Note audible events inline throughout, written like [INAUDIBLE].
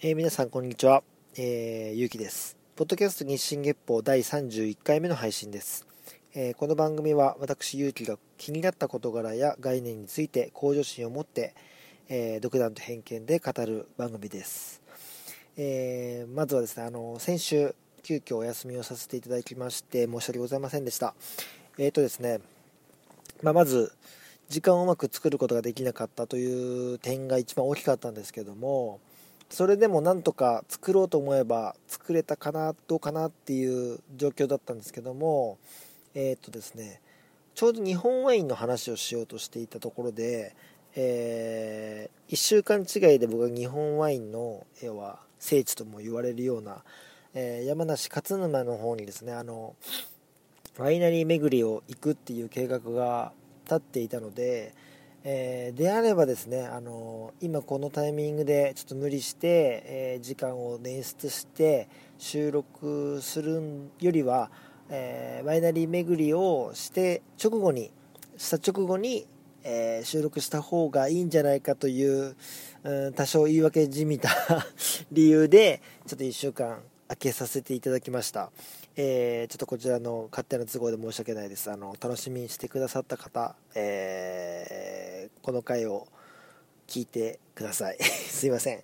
えー、皆さんこんにちは、えー、ゆうきです。ポッドキャスト日進月報第31回目の配信です。えー、この番組は私ゆうきが気になった事柄や概念について向上心を持って、え、独断と偏見で語る番組です。え、まずはですね、あの先週急遽お休みをさせていただきまして申し訳ございませんでした。えっ、とですね、まあ、まず時間をうまく作ることができなかったという点が一番大きかったんですけども、それでもなんとか作ろうと思えば作れたかなどうかなっていう状況だったんですけどもえー、っとですねちょうど日本ワインの話をしようとしていたところで、えー、1週間違いで僕は日本ワインの要は聖地とも言われるような、えー、山梨勝沼の方にですねあのワイナリー巡りを行くっていう計画が立っていたので、えー、であればですね、あのー、今このタイミングでちょっと無理して、えー、時間を捻出して収録するよりは、えワイナリー巡りをして直後にした直後に、え収録した方がいいんじゃないかという、うん、多少言い訳じみた [LAUGHS] 理由でちょっと1週間開けさせていただきました。えー、ちょっとこちらの勝手な都合で申し訳ないです。あの、楽しみにしてくださった方、えー、この回を聞いてください。[LAUGHS] すいません。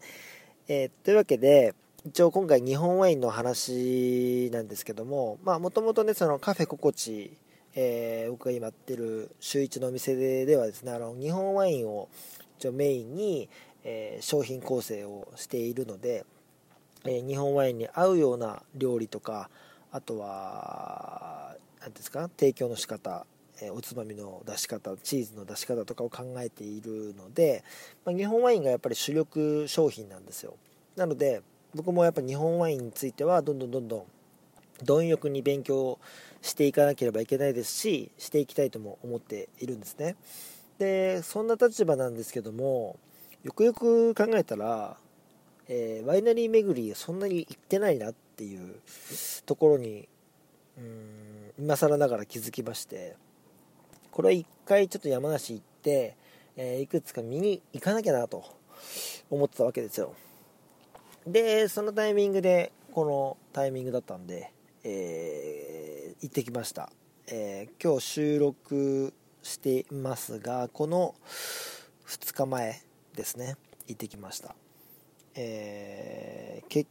えー、というわけで、一応今回日本ワインの話なんですけども、まあもともとね、そのカフェ心地、えー、僕が今やってる週一のお店でではですね、あの、日本ワインを一応メインに、えー、商品構成をしているので、えー、日本ワインに合うような料理とか、あとは何ですか？提供の仕方えおつまみの出し方チーズの出し方とかを考えているので、まあ、日本ワインがやっぱり主力商品なんですよ。なので僕もやっぱ日本ワインについてはどんどんどんどん貪欲に勉強していかなければいけないですししていきたいとも思っているんですね。でそんな立場なんですけどもよくよく考えたら、えー、ワイナリー巡りそんなに行ってないなっっていうところにうん今更ながら気づきましてこれは一回ちょっと山梨行って、えー、いくつか見に行かなきゃなと思ってたわけですよ。でそのタイミングでこのタイミングだったんで、えー、行ってきました、えー、今日収録していますがこの2日前ですね行ってきました。えー、結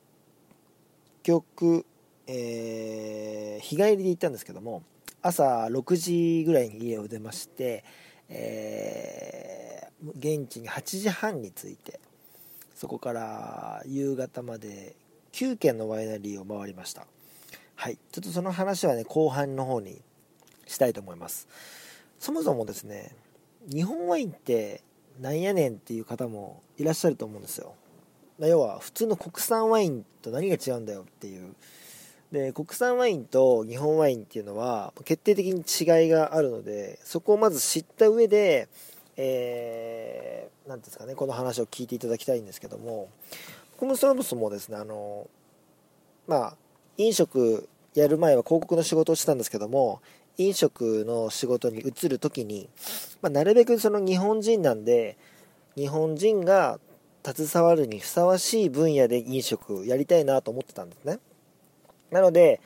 局、えー、日帰りで行ったんですけども朝6時ぐらいに家を出まして、えー、現地に8時半に着いてそこから夕方まで9軒のワイナリーを回りました。はいちょっとその話はね後半の方にしたいと思います。そもそもですね日本ワインってなんやねんっていう方もいらっしゃると思うんですよ、要は普通の国産ワインと何が違うんだよっていう。で国産ワインと日本ワインっていうのは決定的に違いがあるのでそこをまず知った上でえー、なんですかねこの話を聞いていただきたいんですけども僕もそもそもですねあのまあ飲食やる前は広告の仕事をしてたんですけども飲食の仕事に移る時に、まあ、なるべくその日本人なんで日本人が携わるにふさわしい分野で飲食やりたいなと思ってたんですね。なので、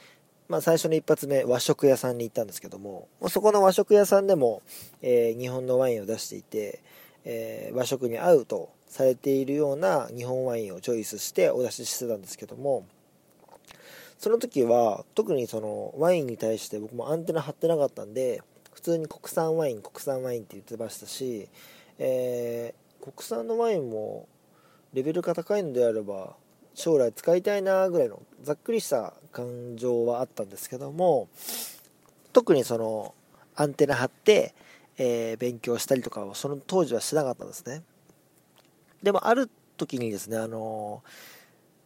まあ、最初の一発目和食屋さんに行ったんですけどもそこの和食屋さんでも、えー、日本のワインを出していて、えー、和食に合うとされているような日本ワインをチョイスしてお出ししてたんですけどもその時は特にそのワインに対して僕もアンテナ張ってなかったんで普通に国産ワイン国産ワインって言ってましたし、えー、国産のワインもレベルが高いのであれば将来使いたいなぐらいのざっくりした感情はあったんですけども特にそのアンテナ張って、えー、勉強したりとかをその当時はしなかったんですね。でもある時にですねあの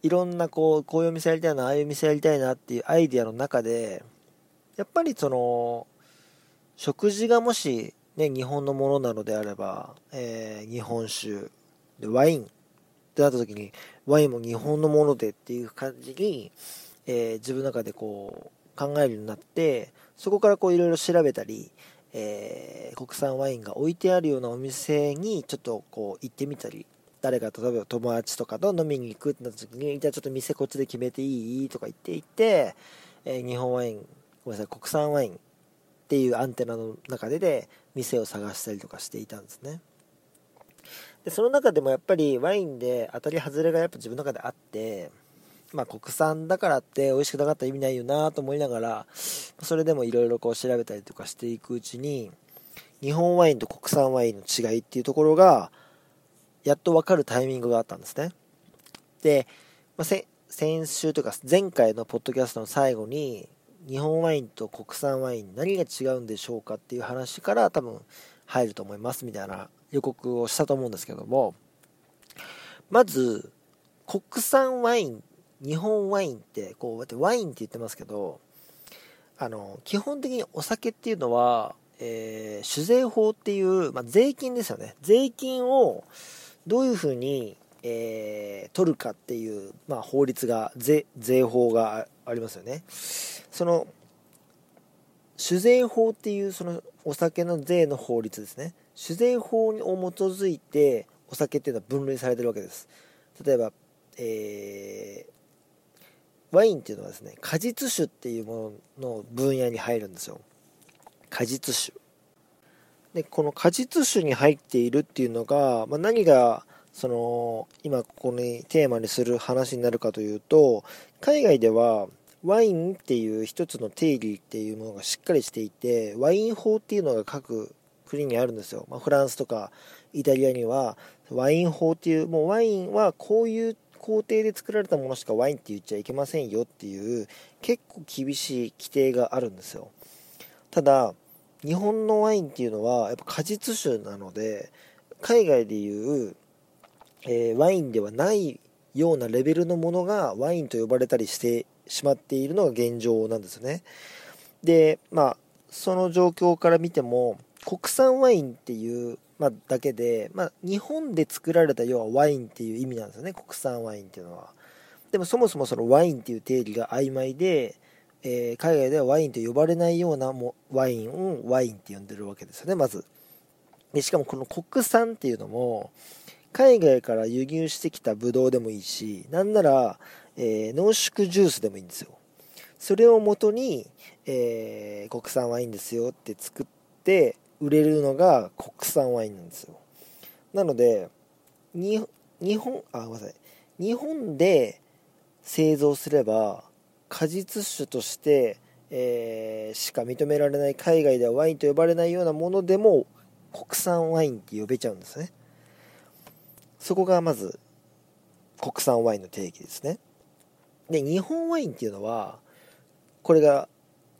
いろんなこうこういう店やりたいなああいう店やりたいなっていうアイデアの中でやっぱりその食事がもしね日本のものなのであれば、えー、日本酒でワインってなった時にワインも日本のものでっていう感じに、えー、自分の中でこう考えるようになってそこからこういろいろ調べたり、えー、国産ワインが置いてあるようなお店にちょっとこう行ってみたり誰か例えば友達とかと飲みに行くってなった時にじゃあちょっと店こっちで決めていいとか言っていて、えー、日本ワインごめんなさい国産ワインっていうアンテナの中でで店を探したりとかしていたんですね。でその中でもやっぱりワインで当たり外れがやっぱ自分の中であってまあ国産だからって美味しくなかったら意味ないよなと思いながらそれでもいろいろこう調べたりとかしていくうちに日本ワインと国産ワインの違いっていうところがやっと分かるタイミングがあったんですね。で、まあ、先週というか前回のポッドキャストの最後に日本ワインと国産ワイン何が違うんでしょうかっていう話から多分入ると思いますみたいな予告をしたと思うんですけどもまず国産ワイン日本ワインってこうやってワインって言ってますけどあの基本的にお酒っていうのは、えー、酒税法っていう、まあ、税金ですよね。税金をどういうふうに、えー、取るかっていう、まあ、法律が税税法がありますよね。その酒税法っていうそのお酒の税の法律ですね。酒税法を基づいてお酒っていうのは分類されてるわけです。例えば、えー、ワインっていうのはですね果実酒っていうものの分野に入るんですよ。果実酒。でこの果実酒に入っているっていうのが、まあ、何がその今ここにテーマにする話になるかというと海外ではワインっていう一つの定義っていうものがしっかりしていてワイン法っていうのが各国にあるんですよ、まあ、フランスとかイタリアにはワイン法っていうもうワインはこういう工程で作られたものしかワインって言っちゃいけませんよっていう結構厳しい規定があるんですよ。ただ日本のワインっていうのはやっぱ果実酒なので海外でいう、えー、ワインではないようなレベルのものがワインと呼ばれたりしてしまっているのが現状なんですね。でまあその状況から見ても国産ワインっていう、まあ、だけで、まあ、日本で作られた要はワインっていう意味なんですよね国産ワインっていうのは。でもそもそもそのワインっていう定義が曖昧でえー、海外ではワインと呼ばれないようなもワインをワインって呼んでるわけですよねまず。でしかもこの国産っていうのも海外から輸入してきたブドウでもいいしなんなら、えー、濃縮ジュースでもいいんですよ。それをもとに、えー、国産ワインですよって作って売れるのが国産ワインなんですよ。なので日本あごめんなさい。日本で製造すれば果実酒として、えー、しか認められない海外ではワインと呼ばれないようなものでも国産ワインって呼べちゃうんですね。そこがまず国産ワインの定義ですね。で日本ワインっていうのはこれが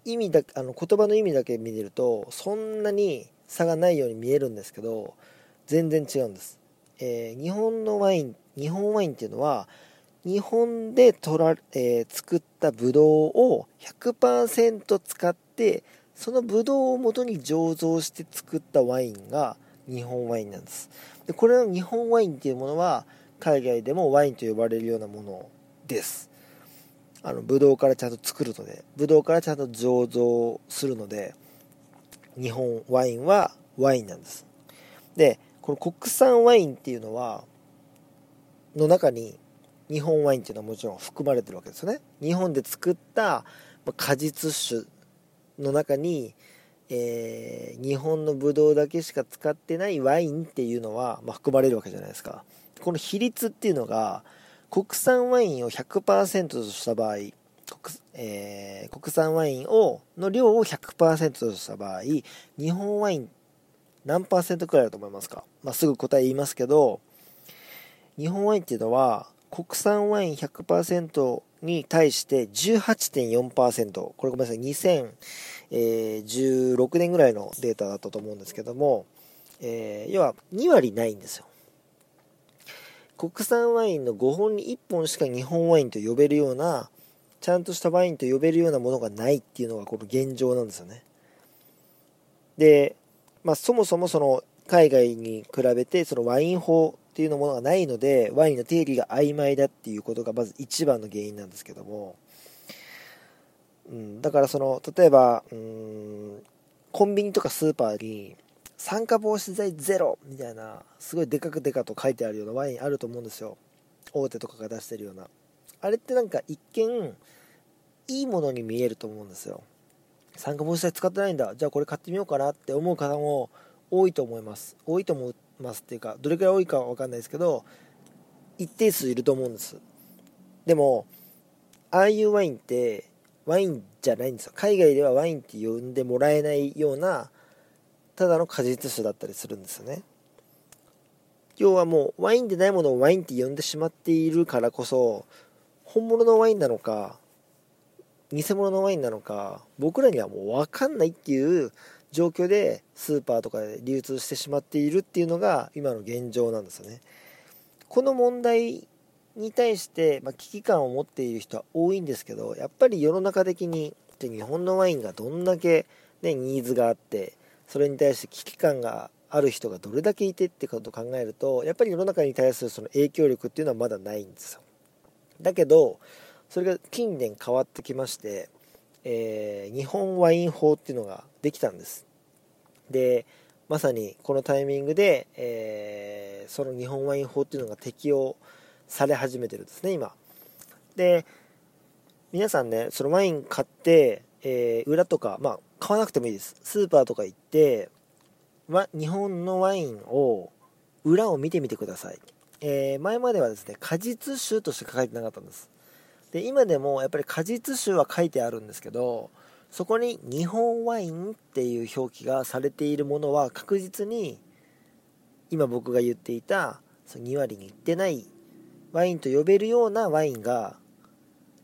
意味だあの言葉の意味だけ見てるとそんなに差がないように見えるんですけど全然違うんです、えー、日本のワイン日本ワインっていうのは日本で取ら、えー、作ったブドウを100%使ってそのブドウを元に醸造して作ったワインが日本ワインなんです。でこれの日本ワインっていうものは海外でもワインと呼ばれるようなものです。あのブドウからちゃんと作るのでブドウからちゃんと醸造するので日本ワインはワインなんです。でこの国産ワインっていうのはの中に日本ワインっていうのはもちろん含まれてるわけですよね。日本で作った果実酒の中に、えー、日本のブドウだけしか使ってないワインっていうのは、まあ、含まれるわけじゃないですか。この比率っていうのが国産ワインを100%とした場合国,、えー、国産ワインをの量を100%とした場合日本ワイン何パーセントくらいだと思いますか、まあ、すぐ答え言いますけど日本ワインっていうのは国産ワイン100%に対して18.4%これごめんなさい。2016年ぐらいのデータだったと思うんですけども、えー、要は2割ないんですよ。国産ワインの5本に1本しか日本ワインと呼べるようなちゃんとしたワインと呼べるようなものがないっていうのがこの現状なんですよね。で、まあ、そもそもその海外に比べてそのワイン法っていうのものがないのでワインの定義が曖昧だっていうことがまず一番の原因なんですけども、うん、だからその例えばうんコンビニとかスーパーに酸化防止剤ゼロみたいなすごいでかくでかと書いてあるようなワインあると思うんですよ。大手とかが出してるような。あれってなんか一見いいものに見えると思うんですよ。酸化防止剤使ってないんだ。じゃあこれ買ってみようかなって思う方も多いと思います。多いと思いますっていうかどれくらい多いかは分かんないですけど一定数いると思うんです。でもああいうワインってワインじゃないんですよ。海外ではワインって呼んでもらえないようなただの果実酒だったりするんですよね。要はもうワインでないものをワインって呼んでしまっているからこそ本物のワインなのか偽物のワインなのか僕らにはもう分かんないっていう状況でスーパーとかで流通してしまっているっていうのが今の現状なんですよね。この問題に対して、まあ、危機感を持っている人は多いんですけどやっぱり世の中的に日本のワインがどんだけ、ね、ニーズがあってそれに対して危機感がある人がどれだけいてってことを考えるとやっぱり世の中に対するその影響力っていうのはまだないんですよ。だけどそれが近年変わってきまして、えー、日本ワイン法っていうのができたんです。でまさにこのタイミングで、えー、その日本ワイン法っていうのが適用され始めてるんですね今。で皆さんねそのワイン買って、えー、裏とかまあ買わなくてもいいです。スーパーとか行ってま日本のワインを裏を見てみてください、えー、前まではですね果実酒として書いてなかったんです。で今でもやっぱり果実酒は書いてあるんですけどそこに日本ワインっていう表記がされているものは確実に今僕が言っていたその2割にいってないワインと呼べるようなワインが、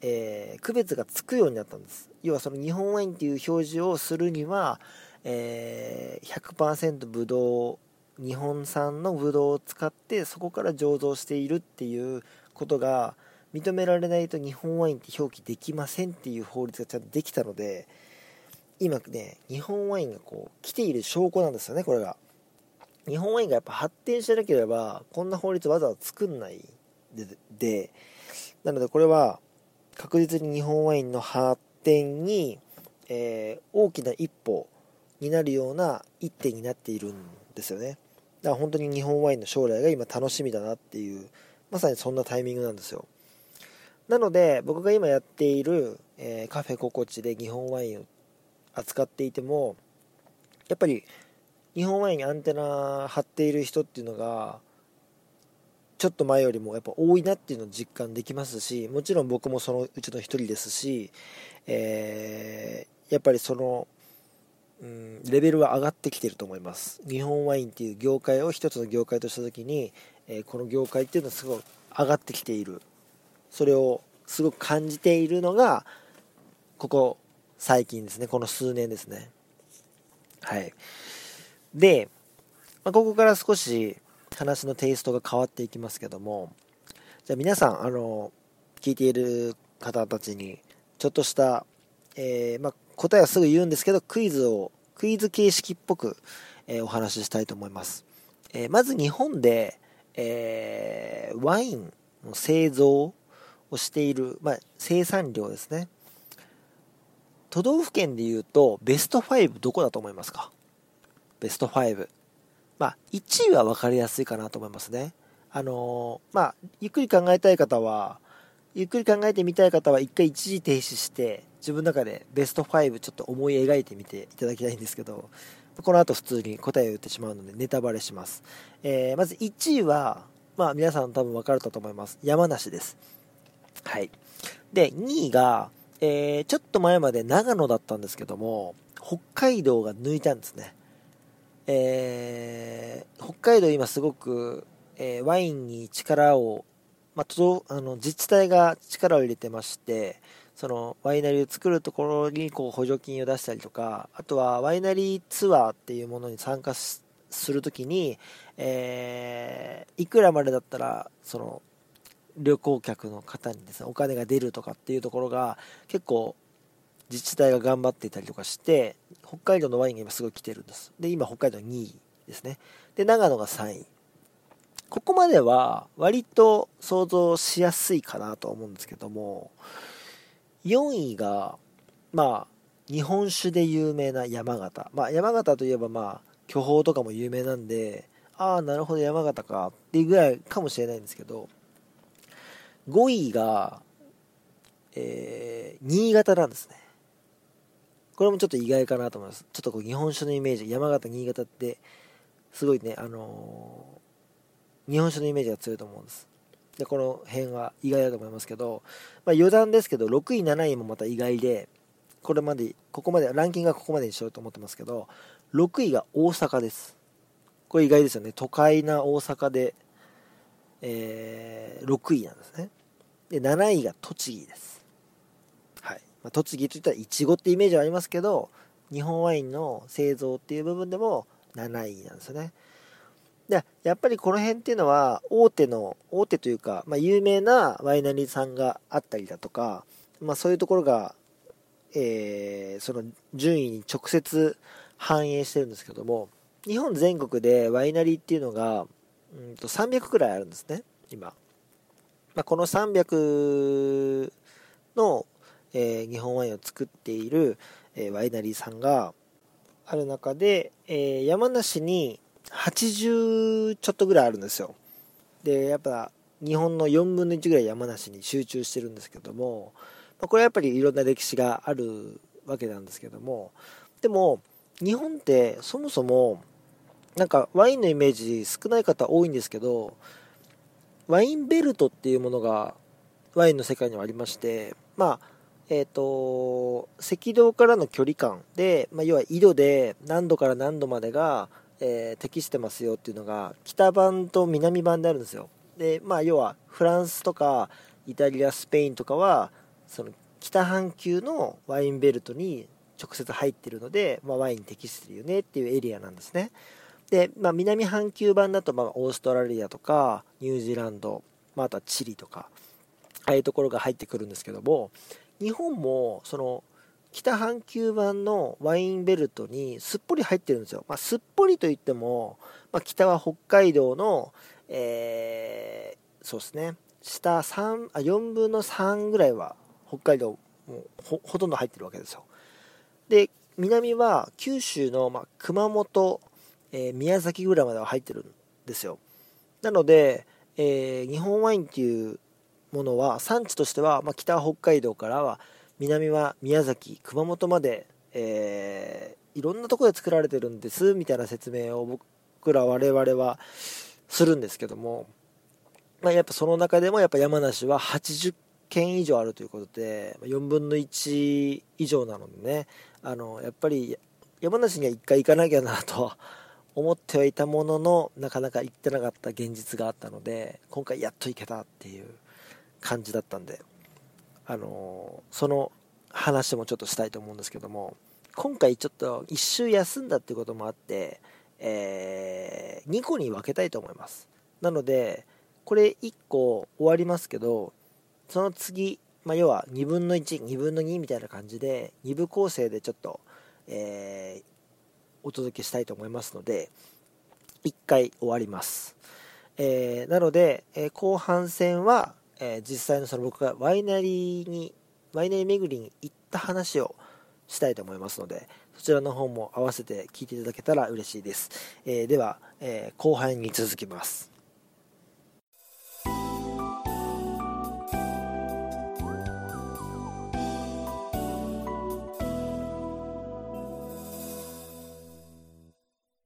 えー、区別がつくようになったんです。要はその日本ワインっていう表示をするには、えー、100%ブドウ日本産のブドウを使ってそこから醸造しているっていうことが認められないと日本ワインって表記できませんっていう法律がちゃんとできたので今ね日本ワインがこう来ている証拠なんですよねこれが。日本ワインがやっぱ発展してなければこんな法律わざわざ作んないでなのでこれは確実に日本ワインの発展に、えー、大きな一歩になるような一手になっているんですよね。だから本当に日本ワインの将来が今楽しみだなっていうまさにそんなタイミングなんですよ。なので僕が今やっている、えー、カフェ心地で日本ワインを扱っていてもやっぱり日本ワインにアンテナ張っている人っていうのがちょっと前よりもやっぱ多いなっていうのを実感できますしもちろん僕もそのうちの一人ですし、えー、やっぱりその、うん、レベルは上がってきてると思います。日本ワインっていう業界を一つの業界とした時に、えー、この業界っていうのはすごい上がってきている。それをすごく感じているのがここ最近ですね。この数年ですね。はい。で、まあ、ここから少し話のテイストが変わっていきますけどもじゃあ皆さんあの聞いている方たちにちょっとした、えー、まあ、答えはすぐ言うんですけどクイズをクイズ形式っぽく、えー、お話ししたいと思います、えー、まず日本で、えワインの製造をしている、まあ、生産量ですね。都道府県でいうとベスト5どこだと思いますか？ベスト5まあ1位は分かりやすいかなと思いますねあのー、まあゆっくり考えたい方はゆっくり考えてみたい方は一回一時停止して自分の中でベスト5ちょっと思い描いてみていただきたいんですけどこの後普通に答えを言ってしまうのでネタバレします、えー、まず1位はまあ皆さん多分分かると思います山梨ですはい。で、2位が、えー、ちょっと前まで長野だったんですけども、北海道が抜いたんですね。えー、北海道今すごく、えー、ワインに力を、まあ、あの自治体が力を入れてまして、そのワイナリーを作るところにこう補助金を出したりとか、あとはワイナリーツアーっていうものに参加するときに、えー、いくらまでだったら、その旅行客の方にですねお金が出るとかっていうところが結構自治体が頑張っていたりとかして北海道のワインが今すごい来てるんです。で今北海道2位ですね。で長野が3位。ここまでは割と想像しやすいかなと思うんですけども4位がまあ日本酒で有名な山形。まあ山形といえばまあ巨峰とかも有名なんでああなるほど山形かっていうぐらいかもしれないんですけど5位が、えー、新潟なんですね。これもちょっと意外かなと思います。ちょっとこう日本酒のイメージ山形新潟ってすごいねあのー、日本酒のイメージが強いと思うんです。でこの辺は意外だと思いますけど、まあ、余談ですけど6位7位もまた意外でこれまでここまでランキングはここまでにしようと思ってますけど6位が大阪です。これ意外ですよね。都会な大阪で、えー、6位なんですね。で7位が栃木です、ま、栃木といったらいちごってイメージはありますけど日本ワインの製造っていう部分でも7位なんですよね。でやっぱりこの辺っていうのは大手の大手というか、まあ、有名なワイナリーさんがあったりだとか、まあ、そういうところが、えー、その順位に直接反映してるんですけども日本全国でワイナリーっていうのがうんと300くらいあるんですね今、まあ、この300の、えー、日本ワインを作っている、えー、ワイナリーさんがある中で、えー、山梨に80ちょっとぐらいあるんですよ。でやっぱ日本の4分の1ぐらい山梨に集中してるんですけども、まあ、これはやっぱりいろんな歴史があるわけなんですけどもでも日本ってそもそもなんかワインのイメージ少ない方多いんですけどワインベルトっていうものがワインの世界にはありましてまあえっ、ー、と赤道からの距離感で、まあ、要は緯度で何度から何度までがえー、適してますよっていうのが北版と南版であるんですよ。でまあ要はフランスとかイタリアスペインとかはその北半球のワインベルトに直接入ってるので、まあ、ワイン適してるよねっていうエリアなんですね。で、まあ、南半球版だとまあオーストラリアとかニュージーランド、まあ、あとはチリとかああいうところが入ってくるんですけども日本もその北半球版のワインベルトにすっぽり入ってるんですよ。まあ、すっぽりといっても、まあ、北は北海道の、えー、そうですね、下3あ4分の3ぐらいは北海道もほほとんど入ってるわけですよ。で、南は九州の、まあ、熊本、えー、宮崎ぐらいまでは入ってるんですよ。なので、えー、日本ワインっていうものは産地としては、まあ、北北海道からは南は宮崎熊本まで、えー、いろんなとこで作られてるんですみたいな説明を僕ら我々はするんですけども、まあ、やっぱその中でもやっぱ山梨は80件以上あるということで4分の1以上なのでねあのやっぱり山梨には1回行かなきゃなと思ってはいたもののなかなか行ってなかった現実があったので今回やっと行けたっていう感じだったんであのその話もちょっとしたいと思うんですけども今回ちょっと1周休んだってこともあって、えー、2個に分けたいと思います。なのでこれ1個終わりますけどその次、まあ、要は2分の12分の2みたいな感じで2部構成でちょっと、えー、お届けしたいと思いますので1回終わります、えー、なので、えー、後半戦はえー、実際のその僕がワイナリーにワイナリー巡りに行った話をしたいと思いますのでそちらの方も合わせて聞いていただけたら嬉しいです、えー、では、えー、後半に続きます。